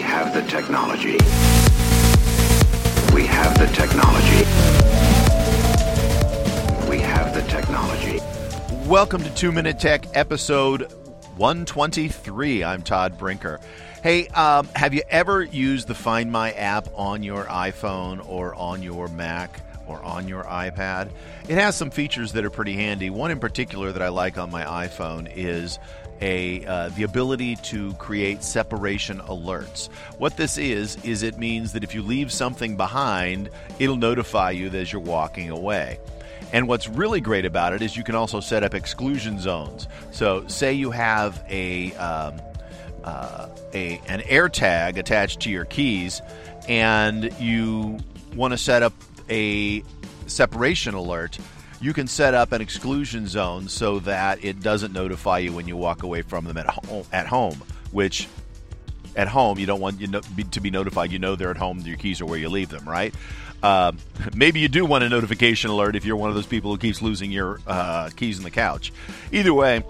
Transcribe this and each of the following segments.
We have the technology. We have the technology. We have the technology. Welcome to Two Minute Tech, episode 123. I'm Todd Brinker. Hey, um, have you ever used the Find My app on your iPhone or on your Mac? or on your iPad. It has some features that are pretty handy. One in particular that I like on my iPhone is a uh, the ability to create separation alerts. What this is is it means that if you leave something behind, it'll notify you as you're walking away. And what's really great about it is you can also set up exclusion zones. So, say you have a um, uh, a an AirTag attached to your keys, and you want to set up a separation alert, you can set up an exclusion zone so that it doesn't notify you when you walk away from them at home. At home, which at home you don't want you know, to be notified. You know they're at home. Your keys are where you leave them, right? Uh, maybe you do want a notification alert if you're one of those people who keeps losing your uh, keys in the couch. Either way,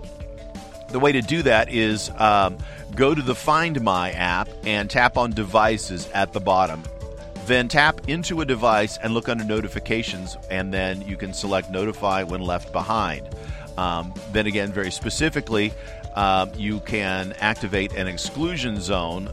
the way to do that is um, go to the Find My app and tap on Devices at the bottom. Then tap into a device and look under notifications, and then you can select notify when left behind. Um, then again, very specifically, um, you can activate an exclusion zone.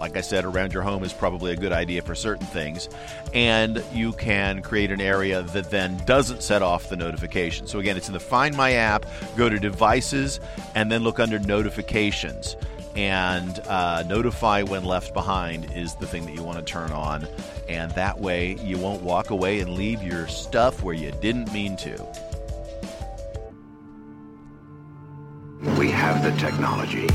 Like I said, around your home is probably a good idea for certain things. And you can create an area that then doesn't set off the notification. So, again, it's in the Find My app, go to Devices, and then look under Notifications and uh, notify when left behind is the thing that you want to turn on. And that way you won't walk away and leave your stuff where you didn't mean to. We have the technology.